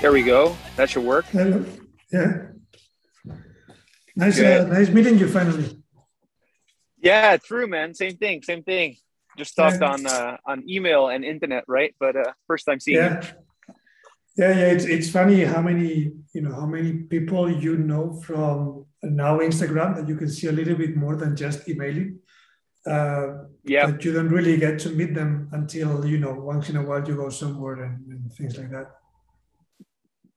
There we go. That should work. Hello. Yeah. Nice, uh, nice meeting you finally. Yeah, true, man. Same thing. Same thing. Just talked yeah. on uh, on email and internet, right? But uh, first time seeing yeah. you. Yeah, yeah. It's it's funny how many you know how many people you know from now Instagram that you can see a little bit more than just emailing. Uh, yeah. But you don't really get to meet them until you know once in a while you go somewhere and, and things like that.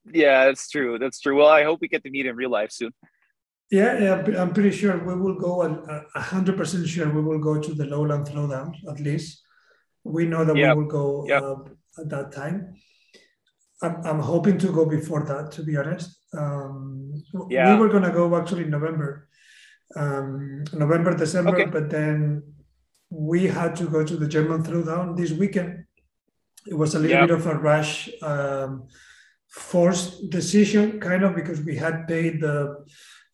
Yeah, that's true. That's true. Well, I hope we get to meet in real life soon. Yeah, yeah, I'm pretty sure we will go. A hundred percent sure we will go to the lowland throwdown at least. We know that yep. we will go yep. uh, at that time. I'm, I'm hoping to go before that. To be honest, um, yeah. we were gonna go actually in November, um, November, December, okay. but then we had to go to the German throwdown this weekend. It was a little yep. bit of a rush. Um, forced decision, kind of, because we had paid the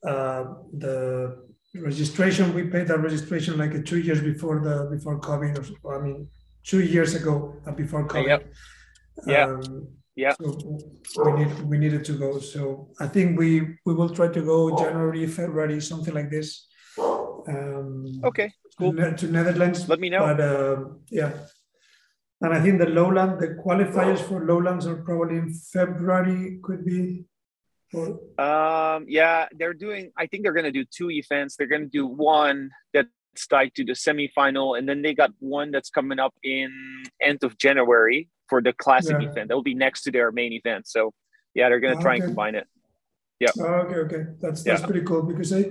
uh, the registration. We paid that registration like two years before the before COVID, or I mean, two years ago before COVID. Yep. Yeah. Um, yeah. So we need we needed to go. So I think we we will try to go January, February, something like this. Um, okay. Cool. To, to Netherlands. Let me know. But uh, yeah, and I think the lowland, the qualifiers for lowlands are probably in February, could be. Or... Um, yeah, they're doing, I think they're going to do two events. They're going to do one that's tied to the semifinal, and then they got one that's coming up in end of January for the classic yeah. event. That will be next to their main event. So, yeah, they're going to try okay. and combine it. Yeah. Okay, okay. That's that's yeah. pretty cool because I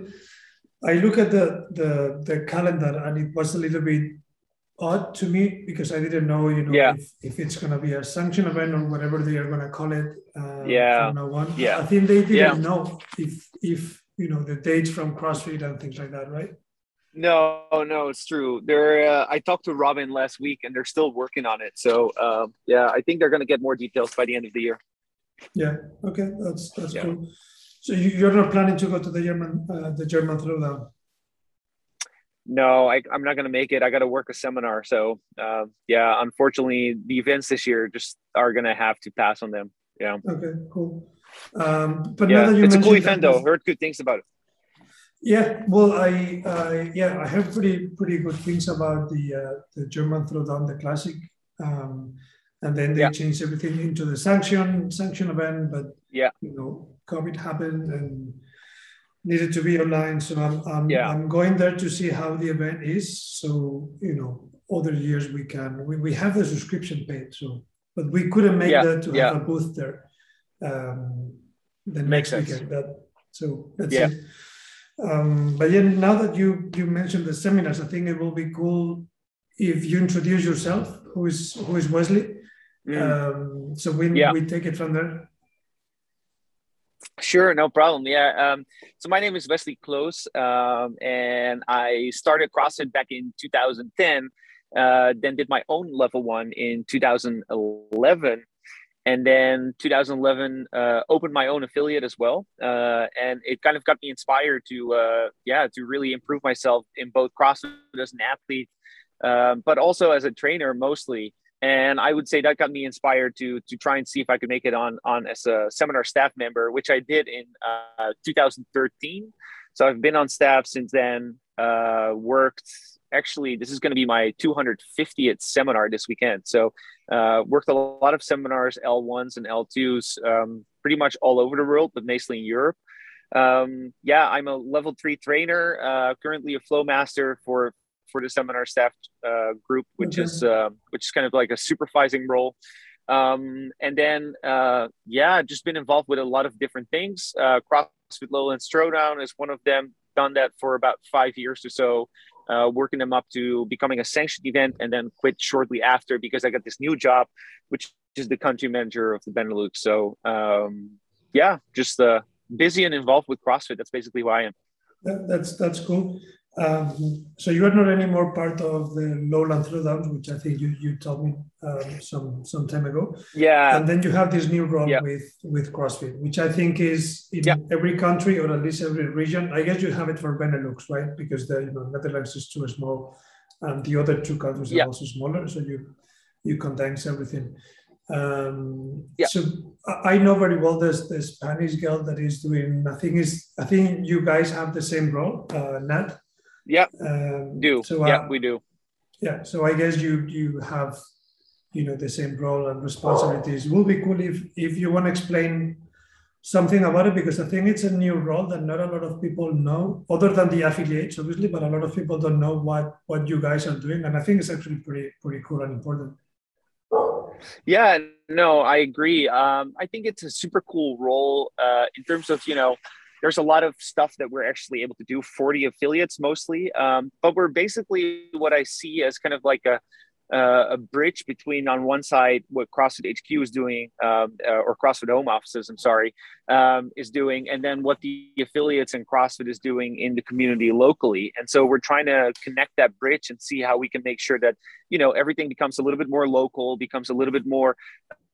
I look at the the the calendar and it was a little bit odd to me because I didn't know, you know, yeah. if, if it's going to be a sanction event or whatever they are going to call it. Uh, yeah. One. Yeah. I think they didn't yeah. know if, if, you know, the dates from CrossFit and things like that, right? No, no, it's true. They're, uh, I talked to Robin last week and they're still working on it. So, um, yeah, I think they're going to get more details by the end of the year. Yeah. Okay. That's, that's yeah. cool. So you, are not planning to go to the German, uh, the German throwdown? No, I, am not going to make it. I got to work a seminar. So, uh, yeah, unfortunately, the events this year just are going to have to pass on them. Yeah. Okay, cool. Um, but yeah, it's a cool event though. Heard good things about it. Yeah, well, I, I yeah, I heard pretty pretty good things about the uh, the German throwdown, the classic, um, and then they yeah. changed everything into the sanction sanction event. But yeah, you know, COVID happened and needed to be online. So I'm, I'm, yeah. I'm going there to see how the event is. So, you know, other years we can, we, we have the subscription paid. So, but we couldn't make yeah. that to yeah. have a booth there. Um, the Makes next sense. weekend. That, so that's yeah. it. Um, but yeah, now that you you mentioned the seminars, I think it will be cool if you introduce yourself. Who is who is Wesley? Mm. Um, so we yeah. we take it from there. Sure, no problem. Yeah. Um, so my name is Wesley Cloos, um, and I started CrossFit back in 2010. Uh, then did my own level one in 2011, and then 2011 uh, opened my own affiliate as well. Uh, and it kind of got me inspired to, uh, yeah, to really improve myself in both CrossFit as an athlete, um, but also as a trainer mostly and I would say that got me inspired to to try and see if I could make it on on as a seminar staff member, which I did in uh, 2013. So I've been on staff since then. Uh, worked actually, this is going to be my 250th seminar this weekend. So uh, worked a lot of seminars, L1s and L2s, um, pretty much all over the world, but mostly in Europe. Um, yeah, I'm a level three trainer, uh, currently a flow master for for the seminar staff uh, group, which mm-hmm. is uh, which is kind of like a supervising role. Um, and then uh, yeah, just been involved with a lot of different things. Uh, CrossFit Lowland Throwdown is one of them. Done that for about five years or so. Uh, working them up to becoming a sanctioned event, and then quit shortly after because I got this new job, which is the country manager of the Benelux. So um, yeah, just uh, busy and involved with CrossFit. That's basically who I am. That, that's that's cool. Um, so you are not anymore part of the Lowland Throwdowns, which I think you, you told me um, some some time ago. Yeah. And then you have this new role yeah. with with CrossFit, which I think is in yeah. every country or at least every region. I guess you have it for Benelux, right? Because the you know Netherlands is too small, and the other two countries yeah. are also smaller. So you you condense everything. Um, yeah. So I know very well this the Spanish girl that is doing. I think is I think you guys have the same role, uh, Nat. Yeah. Um, do so, yeah uh, we do. Yeah. So I guess you you have you know the same role and responsibilities. It will be cool if if you want to explain something about it because I think it's a new role that not a lot of people know, other than the affiliates, obviously, but a lot of people don't know what what you guys are doing, and I think it's actually pretty pretty cool and important. Yeah, no, I agree. Um, I think it's a super cool role uh, in terms of, you know, there's a lot of stuff that we're actually able to do 40 affiliates mostly um, but we're basically what i see as kind of like a, uh, a bridge between on one side what CrossFit HQ is doing um, uh, or CrossFit Home offices, I'm sorry, um, is doing, and then what the affiliates and CrossFit is doing in the community locally. And so we're trying to connect that bridge and see how we can make sure that you know everything becomes a little bit more local, becomes a little bit more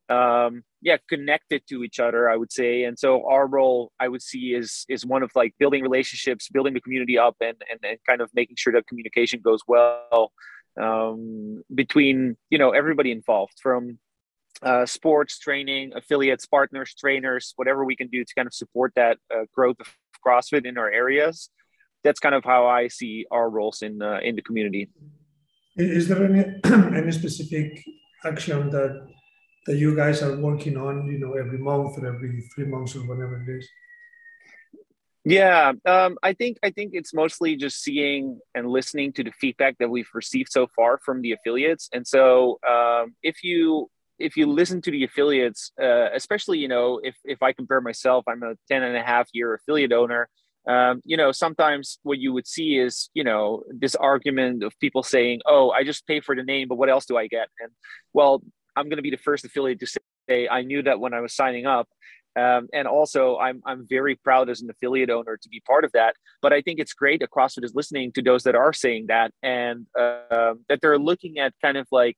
um yeah connected to each other i would say. And so our role i would see is is one of like building relationships building the community up and and, and kind of making sure that communication goes well um, between you know everybody involved from uh, sports training affiliates partners trainers whatever we can do to kind of support that uh, growth of crossfit in our areas. That's kind of how i see our roles in uh, in the community. Is there any any specific action that that you guys are working on you know every month or every three months or whatever it is yeah, um, I think I think it's mostly just seeing and listening to the feedback that we've received so far from the affiliates. And so, um, if you if you listen to the affiliates, uh, especially you know if if I compare myself, I'm a 10 and a half year affiliate owner. Um, you know, sometimes what you would see is you know this argument of people saying, "Oh, I just pay for the name, but what else do I get?" And well, I'm going to be the first affiliate to say I knew that when I was signing up. Um, and also, I'm, I'm very proud as an affiliate owner to be part of that. But I think it's great that CrossFit is listening to those that are saying that and uh, that they're looking at kind of like,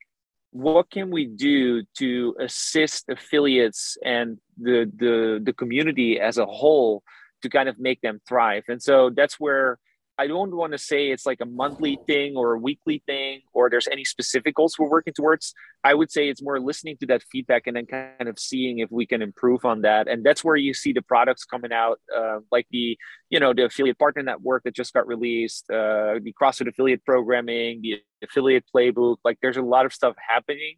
what can we do to assist affiliates and the, the, the community as a whole to kind of make them thrive? And so that's where I don't want to say it's like a monthly thing or a weekly thing or there's any specific goals we're working towards. I would say it's more listening to that feedback and then kind of seeing if we can improve on that. And that's where you see the products coming out, uh, like the, you know, the affiliate partner network that just got released, uh, the CrossFit affiliate programming, the affiliate playbook. Like there's a lot of stuff happening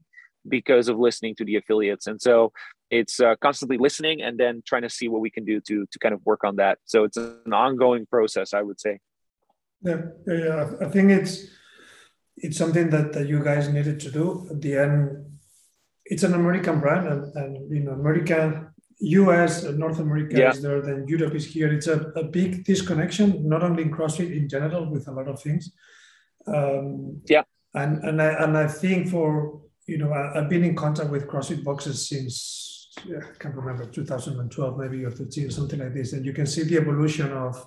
because of listening to the affiliates. And so it's uh, constantly listening and then trying to see what we can do to to kind of work on that. So it's an ongoing process, I would say. Yeah, yeah, I think it's it's something that, that you guys needed to do. At the end, it's an American brand, and, and you know, American, US, North America yeah. is there, then Europe is here. It's a, a big disconnection, not only in CrossFit in general, with a lot of things. Um, yeah, and and I and I think for you know, I, have been in contact with CrossFit boxes since I can't remember 2012 maybe or 13 or something like this, and you can see the evolution of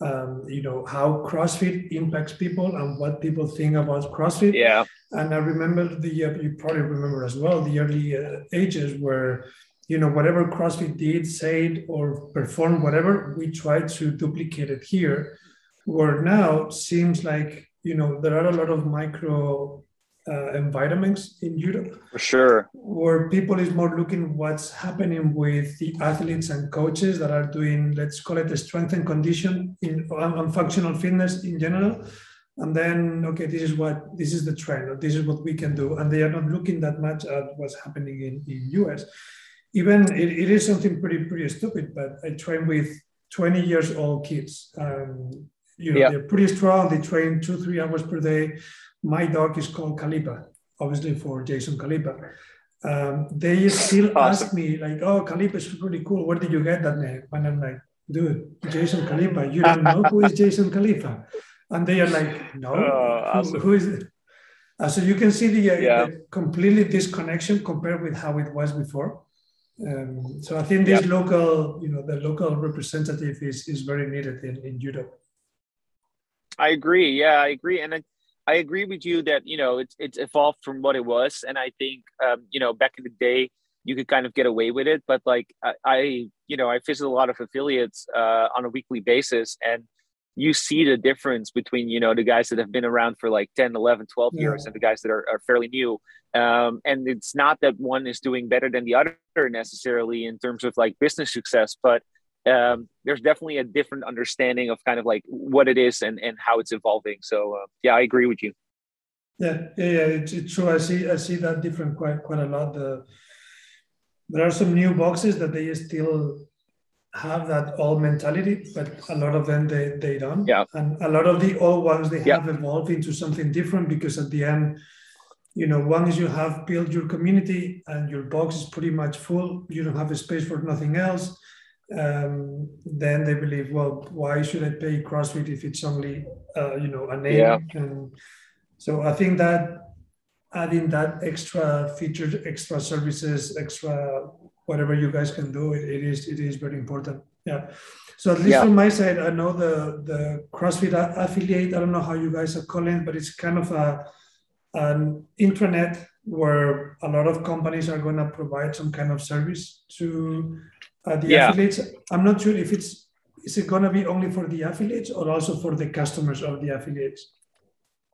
um, you know how CrossFit impacts people and what people think about CrossFit. Yeah. And I remember the uh, you probably remember as well the early uh, ages where you know whatever CrossFit did, said, or performed, whatever we tried to duplicate it here. Where now seems like you know there are a lot of micro uh, environments in Europe. For sure. Where people is more looking what's happening with the athletes and coaches that are doing, let's call it a strength and condition in on functional fitness in general. And then, okay, this is what this is the trend, or this is what we can do. And they are not looking that much at what's happening in, in US. Even it, it is something pretty, pretty stupid, but I train with 20 years old kids. Um, you know, yeah. they're pretty strong. They train two, three hours per day my dog is called Khalipa, obviously for Jason Khalipa. Um, they still awesome. ask me like, "Oh, Khalipa is really cool. Where did you get that name?" And I'm like, "Dude, Jason Khalipa. You don't know who is Jason Khalipa?" And they are like, "No, oh, awesome. who, who is it?" Uh, so you can see the, uh, yeah. the, completely disconnection compared with how it was before. Um, so I think this yep. local, you know, the local representative is is very needed in, in Europe. I agree. Yeah, I agree, and I, I agree with you that you know it's it's evolved from what it was, and I think um, you know back in the day you could kind of get away with it, but like I, I you know I visit a lot of affiliates uh, on a weekly basis, and you see the difference between you know the guys that have been around for like 10 11 12 yeah. years and the guys that are, are fairly new um, and it's not that one is doing better than the other necessarily in terms of like business success but um, there's definitely a different understanding of kind of like what it is and, and how it's evolving so uh, yeah i agree with you yeah yeah, yeah it's, it's true i see i see that different quite quite a lot the, there are some new boxes that they still have that old mentality, but a lot of them they, they don't. Yeah. And a lot of the old ones they yeah. have evolved into something different because at the end, you know, once you have built your community and your box is pretty much full, you don't have a space for nothing else. Um, then they believe, well, why should I pay CrossFit if it's only, uh, you know, a name? Yeah. And so I think that adding that extra features, extra services, extra whatever you guys can do, it, it is it is very important. Yeah. So at least yeah. from my side, I know the the CrossFit affiliate. I don't know how you guys are calling it, but it's kind of a an intranet where a lot of companies are going to provide some kind of service to uh, the yeah. affiliates. I'm not sure if it's is it going to be only for the affiliates or also for the customers of the affiliates.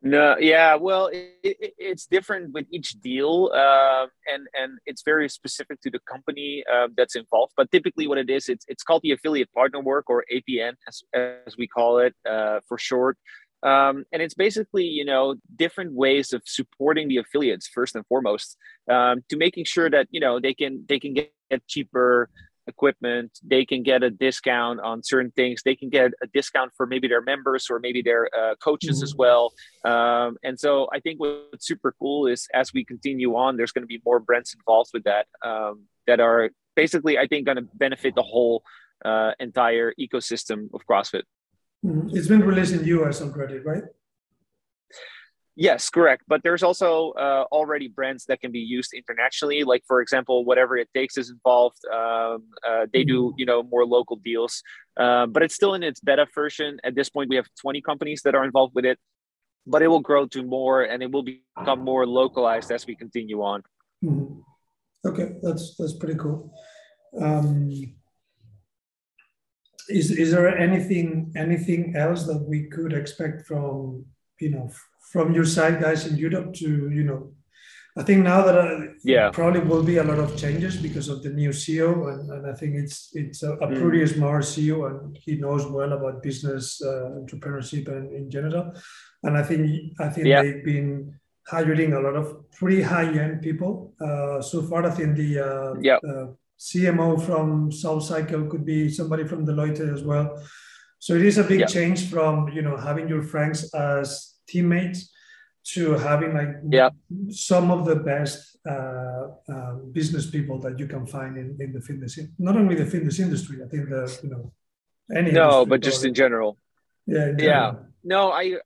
No, yeah, well, it, it, it's different with each deal, uh, and and it's very specific to the company uh, that's involved. But typically, what it is, it's it's called the affiliate partner work or APN, as, as we call it uh, for short. Um, and it's basically you know different ways of supporting the affiliates first and foremost um, to making sure that you know they can they can get cheaper equipment they can get a discount on certain things they can get a discount for maybe their members or maybe their uh, coaches mm-hmm. as well um, and so i think what's super cool is as we continue on there's going to be more brands involved with that um, that are basically i think going to benefit the whole uh, entire ecosystem of crossfit mm-hmm. it's been released in us already right Yes, correct. But there's also uh, already brands that can be used internationally. Like for example, whatever it takes is involved. Um, uh, they do mm-hmm. you know more local deals, uh, but it's still in its beta version. At this point, we have 20 companies that are involved with it, but it will grow to more and it will become more localized as we continue on. Mm-hmm. Okay, that's that's pretty cool. Um, is is there anything anything else that we could expect from you know from your side, guys, in Europe to you know, I think now that uh, yeah probably will be a lot of changes because of the new CEO, and, and I think it's it's a, a mm. pretty smart CEO, and he knows well about business uh, entrepreneurship and in general. And I think I think yeah. they've been hiring a lot of pretty high end people uh, so far. I think the uh, yeah. Uh, CMO from SoulCycle could be somebody from Deloitte as well. So it is a big yeah. change from you know having your friends as teammates to having like yeah. some of the best uh, uh, business people that you can find in, in the fitness not only the fitness industry i think the you know any no but just in general yeah in general. yeah no i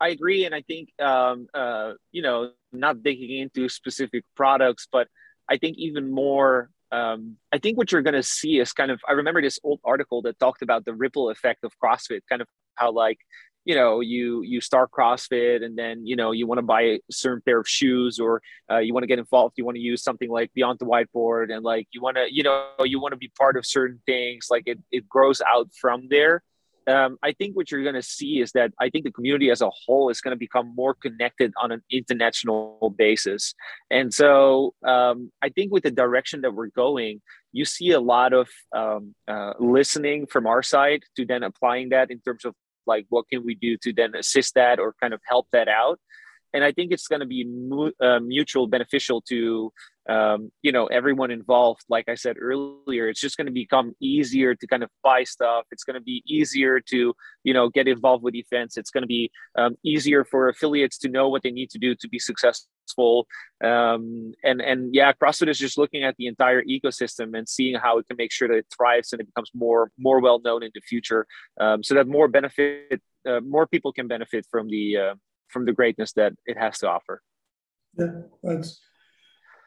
i agree and i think um uh you know not digging into specific products but i think even more um, I think what you're going to see is kind of, I remember this old article that talked about the ripple effect of CrossFit, kind of how like you know you you start crossfit and then you know you want to buy a certain pair of shoes or uh, you want to get involved you want to use something like beyond the whiteboard and like you want to you know you want to be part of certain things like it, it grows out from there. Um, i think what you're going to see is that i think the community as a whole is going to become more connected on an international basis. And so um, i think with the direction that we're going you see a lot of um, uh, listening from our side to then applying that in terms of like what can we do to then assist that or kind of help that out and i think it's going to be mu- uh, mutual beneficial to um, you know everyone involved. Like i said earlier it's just going to become easier to kind of buy stuff. It's going to be easier to you know get involved with events. It's going to be um, easier for affiliates to know what they need to do to be successful. Um, and and yeah crossfit is just looking at the entire ecosystem and seeing how it can make sure that it thrives and it becomes more more well known in the future. Um, so that more benefit uh, more people can benefit from the uh, from the greatness that it has to offer yeah that's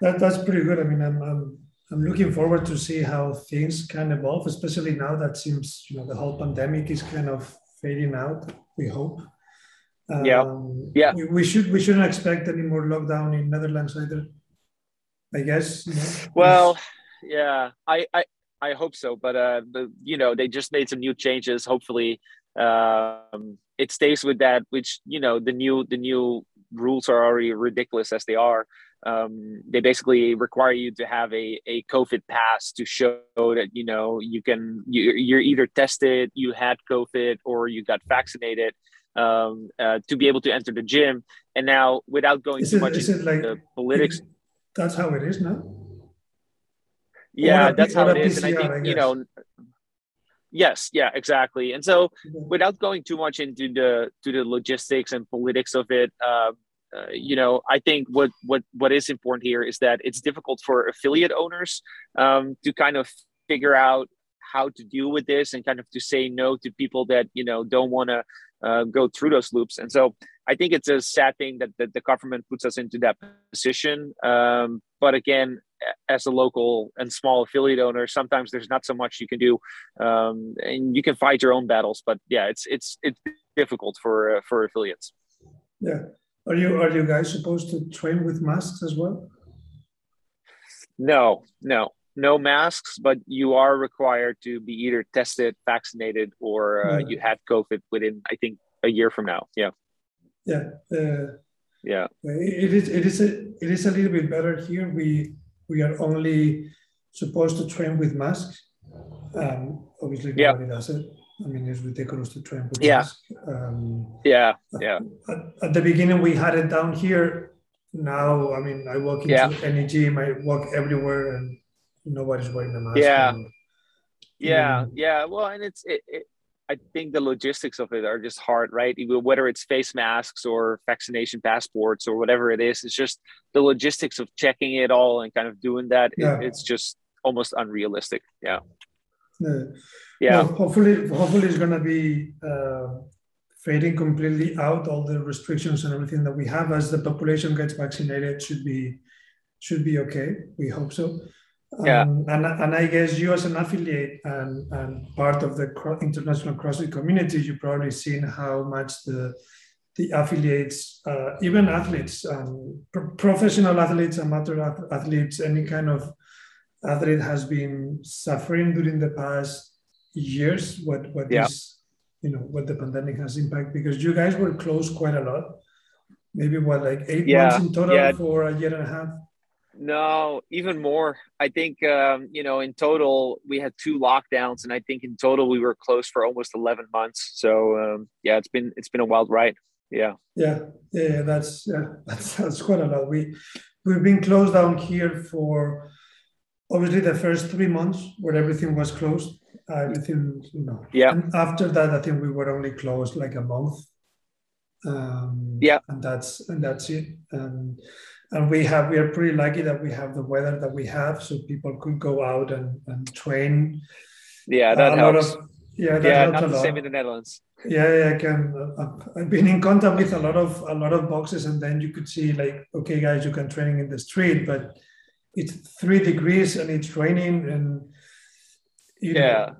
that, that's pretty good. I mean, I'm, I'm, I'm looking forward to see how things can evolve, especially now that seems, you know, the whole pandemic is kind of fading out, we hope. Um, yeah. Yeah. We, we, should, we shouldn't expect any more lockdown in Netherlands either. I guess. You know, well, yeah, I, I, I hope so, but uh, but you know, they just made some new changes. Hopefully, um, it stays with that which you know the new the new rules are already ridiculous as they are. Um, they basically require you to have a, a covid pass to show that you know you can you, you're either tested you had covid or you got vaccinated um, uh, to be able to enter the gym. And now without going is too it, much into like, the politics that's how it is now yeah that's how it is. And i think you know Yes, yeah, exactly. And so, without going too much into the to the logistics and politics of it, uh, uh, you know, I think what what what is important here is that it's difficult for affiliate owners um, to kind of figure out how to deal with this and kind of to say no to people that you know don't want to uh, go through those loops. And so, I think it's a sad thing that, that the government puts us into that position. Um, but again, as a local and small affiliate owner, sometimes there's not so much you can do, um, and you can fight your own battles. But yeah, it's it's it's difficult for uh, for affiliates. Yeah, are you are you guys supposed to train with masks as well? No, no, no masks, but you are required to be either tested, vaccinated, or uh, yeah. you had COVID within I think a year from now. Yeah. Yeah. Uh, yeah. It is. It is. A, it is a little bit better here. We we are only supposed to train with masks. Um, obviously, nobody does it. I mean, it's ridiculous to train with yeah. masks. Um, yeah, yeah. At, at, the beginning, we had it down here. Now, I mean, I walk into yeah. any gym, I walk everywhere, and nobody's wearing a mask. Yeah, and, yeah, um, yeah. Well, and it's it, it I think the logistics of it are just hard, right? Whether it's face masks or vaccination passports or whatever it is, it's just the logistics of checking it all and kind of doing that. Yeah. It, it's just almost unrealistic. Yeah. Yeah. yeah. Well, hopefully, hopefully it's gonna be uh, fading completely out. All the restrictions and everything that we have as the population gets vaccinated should be should be okay. We hope so. Yeah. Um, and, and I guess you as an affiliate and, and part of the international CrossFit community, you've probably seen how much the the affiliates, uh, even athletes, um, professional athletes, amateur athletes, any kind of athlete has been suffering during the past years. What what yeah. this, you know, what the pandemic has impacted because you guys were closed quite a lot. Maybe what like eight yeah. months in total yeah. for a year and a half. No, even more. I think um, you know in total we had two lockdowns, and I think in total we were closed for almost eleven months. So um, yeah, it's been it's been a wild ride. Yeah. Yeah, yeah, that's yeah, that's that's quite a lot. We we've been closed down here for obviously the first three months where everything was closed. Everything, you know. Yeah. And after that, I think we were only closed like a month. Um, yeah. And that's and that's it. And and we have we are pretty lucky that we have the weather that we have so people could go out and, and train yeah that helps of, yeah that yeah not the same in the netherlands yeah, yeah i can uh, i've been in contact with a lot of a lot of boxes and then you could see like okay guys you can training in the street but it's three degrees and it's raining and you yeah know,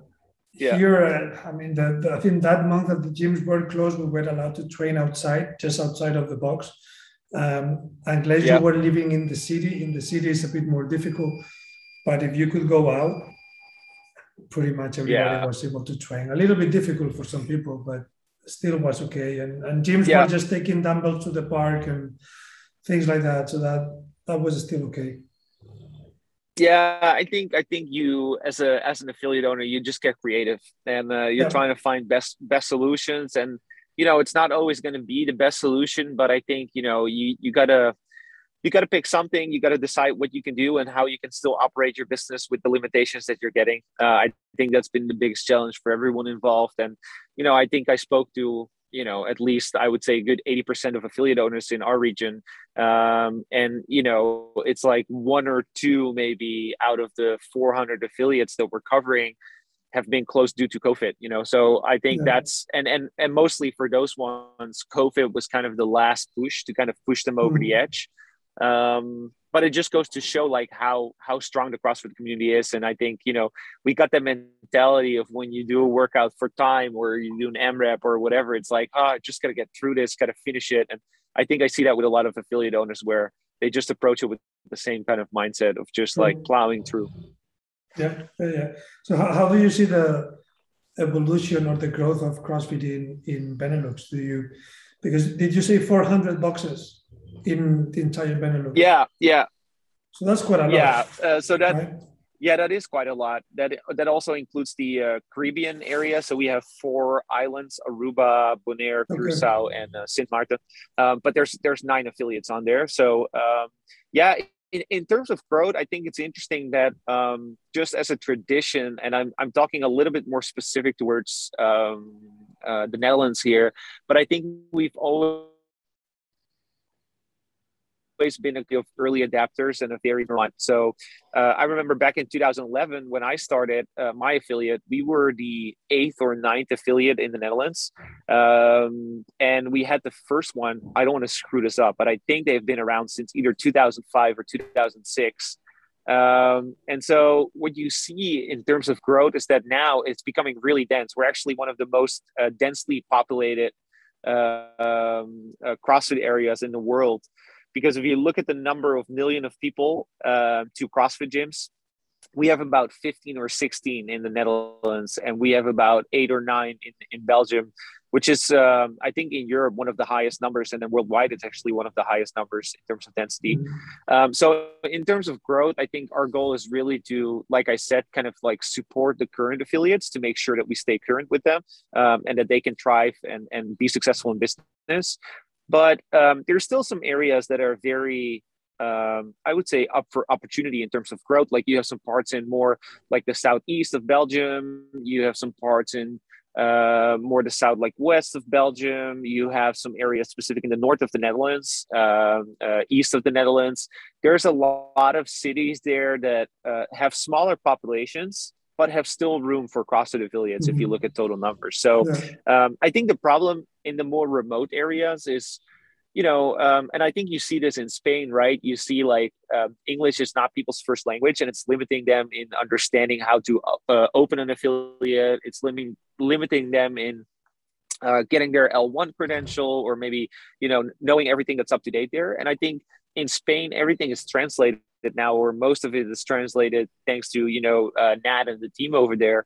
yeah. Here, uh, I mean, the, the, I think that month that the gyms were closed, we were allowed to train outside, just outside of the box. Um, unless yeah. you were living in the city, in the city is a bit more difficult. But if you could go out, pretty much everybody yeah. was able to train. A little bit difficult for some people, but still was okay. And, and gyms yeah. were just taking dumbbells to the park and things like that. So that that was still okay. Yeah, I think I think you as a as an affiliate owner, you just get creative and uh, you're yeah. trying to find best best solutions and you know it's not always going to be the best solution but i think you know you you gotta you got to pick something you got to decide what you can do and how you can still operate your business with the limitations that you're getting. Uh, i think that's been the biggest challenge for everyone involved. And you know i think i spoke to you know at least i would say a good 80% of affiliate owners in our region. Um, and you know it's like one or two maybe out of the 400 affiliates that we're covering have been closed due to COVID, you know. So I think yeah. that's and and and mostly for those ones, COVID was kind of the last push to kind of push them over mm. the edge. Um, but it just goes to show like how how strong the CrossFit community is. And I think, you know, we got the mentality of when you do a workout for time or you do an AMRAP or whatever, it's like, oh, I just gotta get through this, gotta finish it. And I think I see that with a lot of affiliate owners where they just approach it with the same kind of mindset of just like mm. plowing through. Yeah, yeah. So how, how do you see the evolution or the growth of CrossFit in in Benelux? Do you because did you say 400 boxes in the entire Benelux? Yeah, yeah. So that's quite a lot. Yeah. Uh, so that. Right? Yeah, that is quite a lot. That that also includes the uh, Caribbean area. So we have four islands: Aruba, Bonaire, Curacao, okay. and uh, Sint Maarten. Um, but there's there's nine affiliates on there. So um, yeah, in, in terms of growth, I think it's interesting that um, just as a tradition, and I'm I'm talking a little bit more specific towards um, uh, the Netherlands here, but I think we've always always been a early adapters and a very blunt. So uh, I remember back in 2011 when I started uh, my affiliate, we were the eighth or ninth affiliate in the Netherlands, um, and we had the first one. I don't want to screw this up, but I think they've been around since either 2005 or 2006. Um, and so what you see in terms of growth is that now it's becoming really dense. We're actually one of the most uh, densely populated um, uh, CrossFit areas in the world because if you look at the number of million of people uh, to CrossFit gyms, we have about 15 or 16 in the Netherlands, and we have about eight or nine in, in Belgium, which is, um, I think, in Europe, one of the highest numbers. And then worldwide, it's actually one of the highest numbers in terms of density. Mm-hmm. Um, so, in terms of growth, I think our goal is really to, like I said, kind of like support the current affiliates to make sure that we stay current with them um, and that they can thrive and, and be successful in business. But um, there's still some areas that are very, um, I would say, up for opportunity in terms of growth. Like you have some parts in more like the southeast of Belgium. You have some parts in uh, more the south, like west of Belgium. You have some areas specific in the north of the Netherlands, uh, uh, east of the Netherlands. There's a lot of cities there that uh, have smaller populations, but have still room for CrossFit affiliates mm-hmm. if you mm-hmm. look at total numbers. So yeah. um, I think the problem in the more remote areas is, you know, um, and I think you see this in Spain, right? You see like um, English is not people's first language, and it's limiting them in understanding how to uh, open an affiliate. It's limiting limiting them in uh, getting their L1 credential or maybe you know knowing everything that's up to date there. And I think in Spain everything is translated now, or most of it is translated thanks to you know uh, Nat and the team over there.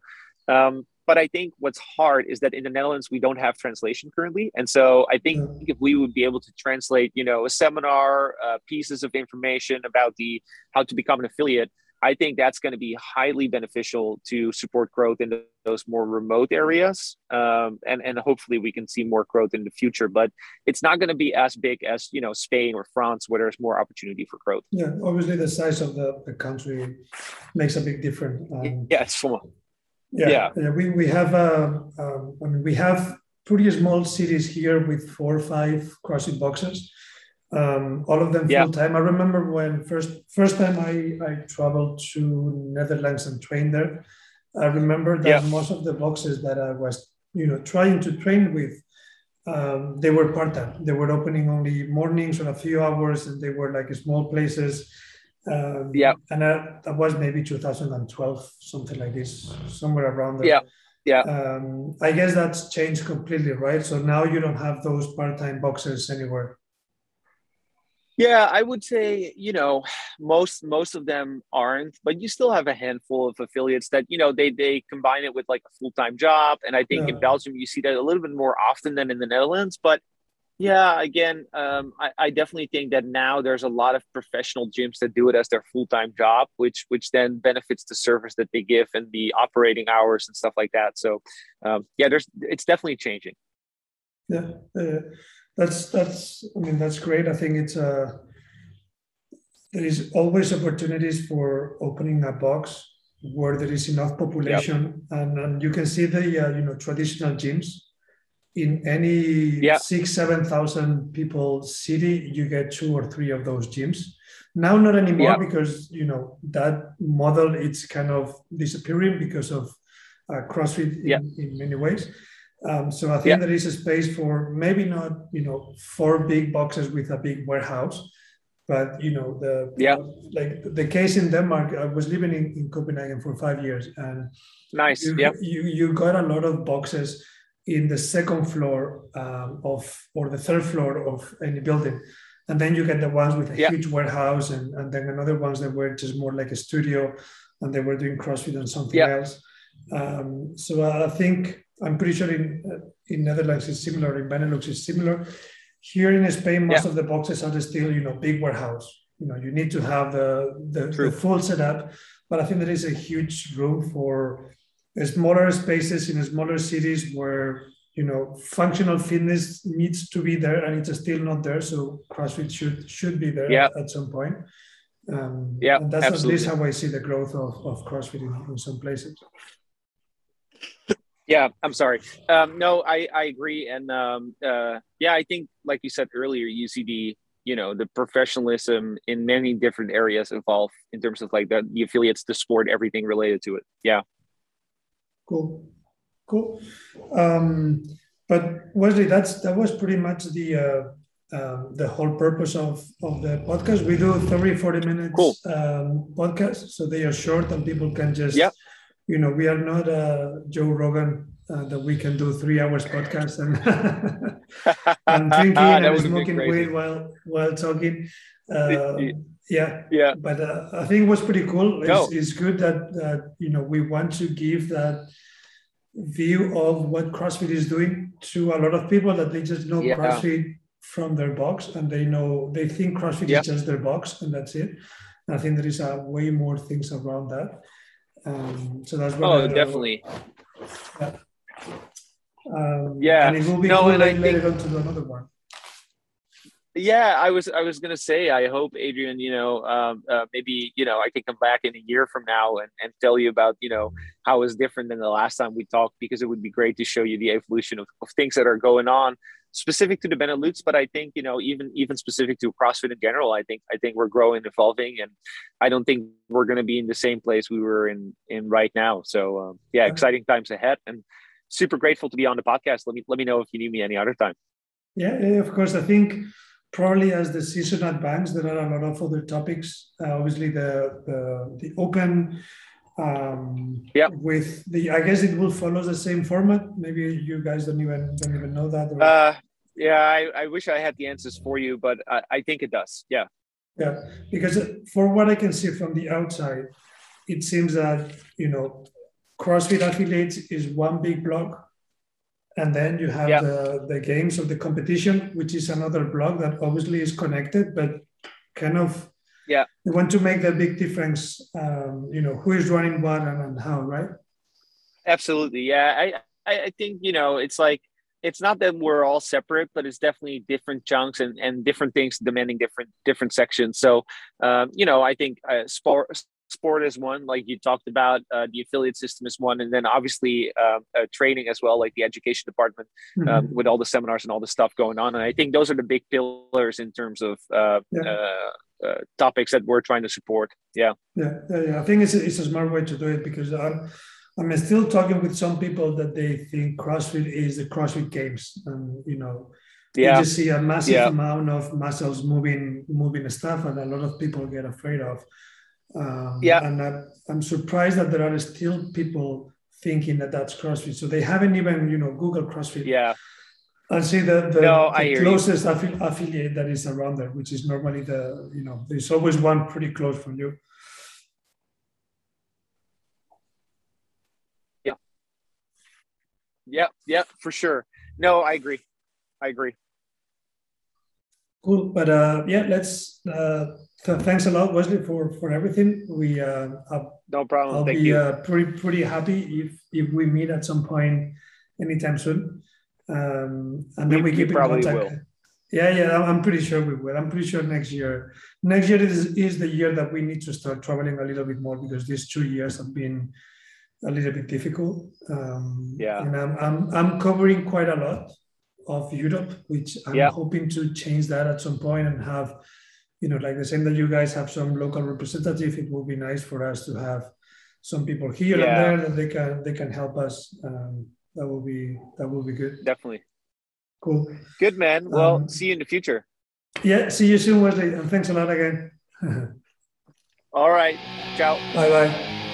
Um, but I think what's hard is that in the Netherlands we don't have translation currently, and so I think if we would be able to translate, you know, a seminar, uh, pieces of information about the how to become an affiliate, I think that's going to be highly beneficial to support growth in those more remote areas, um, and and hopefully we can see more growth in the future. But it's not going to be as big as you know Spain or France, where there's more opportunity for growth. Yeah, obviously the size of the, the country makes a big difference. Um, yeah, it's small. Yeah, yeah. yeah we we have uh, um, I mean we have pretty small cities here with four or five CrossFit boxes um, all of them full yeah. time. I remember when first first time I, I traveled to Netherlands and trained there. I remember that yeah. most of the boxes that I was you know trying to train with, um, they were part time. They were opening only mornings or a few hours, and they were like small places. Um, yeah, and I, that was maybe 2012, something like this, somewhere around there. Yeah. Yeah. Um, I guess that's changed completely, right? So now you don't have those part-time boxes anywhere. Yeah, I would say you know most most of them aren't, but you still have a handful of affiliates that you know they they combine it with like a full time job, and I think yeah. in Belgium you see that a little bit more often than in the Netherlands. But yeah, again, um, I, I definitely think that now there's a lot of professional gyms that do it as their full time job, which which then benefits the service that they give and the operating hours and stuff like that. So um, yeah, there's it's definitely changing. Yeah. Uh, that's that's I mean that's great. I think it's a uh, there is always opportunities for opening a box where there is enough population yep. and, and you can see the uh, you know traditional gyms in any yep. six seven thousand people city you get two or three of those gyms now not anymore yep. because you know that model it's kind of disappearing because of uh, crossfit in, in many ways um, so I think yeah. there is a space for maybe not, you know, four big boxes with a big warehouse, but you know, the yeah, like the case in Denmark. I was living in, in Copenhagen for five years, and nice, you, yeah, you you got a lot of boxes in the second floor um, of or the third floor of any building. And then you get the ones with a yeah. huge warehouse, and, and then another ones that were just more like a studio, and they were doing CrossFit and something yeah. else Um, so I think I'm pretty sure in in Netherlands is similar, in Benelux is similar. Here in Spain, most yeah. of the boxes are still you know big warehouse. You know you need to have the the, the full setup, but I think there is a huge room for smaller spaces in smaller cities where you know functional fitness needs to be there and it's still not there so crossfit should should be there yeah. at some point um, yeah that's absolutely. at least how i see the growth of, of crossfit in, in some places yeah i'm sorry um, no i i agree and um, uh, yeah i think like you said earlier ucd you know the professionalism in many different areas evolve in terms of like the, the affiliates the sport everything related to it yeah cool Cool. Um, but Wesley, that's that was pretty much the uh, uh, the whole purpose of, of the podcast. We do 30, 40 minutes cool. um, podcast, so they are short and people can just, yep. You know, we are not uh, Joe Rogan uh, that we can do three hours podcast and, and drinking and smoking weed while while talking. Uh, yeah, yeah. But uh, I think it was pretty cool. It's, no. it's good that, that you know we want to give that view of what CrossFit is doing to a lot of people that they just know yeah. CrossFit from their box and they know they think CrossFit yeah. is just their box and that's it. And I think there is a way more things around that. Um, so that's what. Oh, definitely. Yeah. Um, yeah. And it will be no, cool and I later think... on to do another one yeah i was i was gonna say i hope adrian you know um, uh, maybe you know i can come back in a year from now and, and tell you about you know how it's different than the last time we talked because it would be great to show you the evolution of, of things that are going on specific to the benelux but i think you know even even specific to crossfit in general i think i think we're growing evolving and i don't think we're going to be in the same place we were in in right now so um, yeah exciting times ahead and super grateful to be on the podcast let me let me know if you need me any other time yeah, yeah of course i think probably as the season advances, there are a lot of other topics. Uh, obviously, the the, the open. Um, yeah. With the, I guess it will follow the same format. Maybe you guys don't even don't even know that. Or... Uh, yeah, I, I wish I had the answers for you, but I, I think it does. Yeah. Yeah, because for what I can see from the outside, it seems that you know, CrossFit affiliates is one big block and then you have yeah. the, the games of the competition which is another block that obviously is connected but kind of they want to make that big difference um, you know who is running what and, and how right absolutely yeah I, I think you know it's like it's not that we're all separate but it's definitely different chunks and, and different things demanding different different sections so um, you know i think uh, sport sport is one, like you talked about. Uh, the affiliate system is one, and then obviously uh, uh, training as well, like the education department um, mm-hmm. with all the seminars and all the stuff going on. And I think those are the big pillars in terms of uh, yeah. Uh, topics that we're trying to support. Yeah. yeah, yeah, yeah. I think it's a, it's a smart way to do it because I'm I'm still talking with some people that they think CrossFit is the CrossFit Games, and you know. Yeah. You just see a massive yeah. amount of muscles moving, moving stuff, and a lot of people get afraid of. Um, yeah. And I, I'm surprised that there are still people thinking that that's CrossFit. So they haven't even, you know, Google CrossFit. Yeah. And see the, the, no, the closest affi- affiliate that is around there, which is normally the, you know, there's always one pretty close from you. Yeah. Yeah. Yeah, for sure. No, I agree. I agree. Cool. But uh, yeah, let's uh, so thanks a lot, Wesley, for for everything. We uh, I'll, no problem. I'll Thank be you. Uh, pretty pretty happy if if we meet at some point anytime soon, um, and then we, we keep in contact. Will. Yeah, yeah, I'm pretty sure we will. I'm pretty sure next year. Next year is is the year that we need to start traveling a little bit more because these two years have been a little bit difficult. Um, yeah, and I'm I'm I'm covering quite a lot of Europe, which I'm yeah. hoping to change that at some point and have you know, like the same that you guys have some local representative, it would be nice for us to have some people here yeah. and there that they can they can help us. Um, that will be that will be good. Definitely. Cool. Good man. Well, um, see you in the future. Yeah, see you soon, Wesley, and thanks a lot again. All right. Ciao. Bye bye.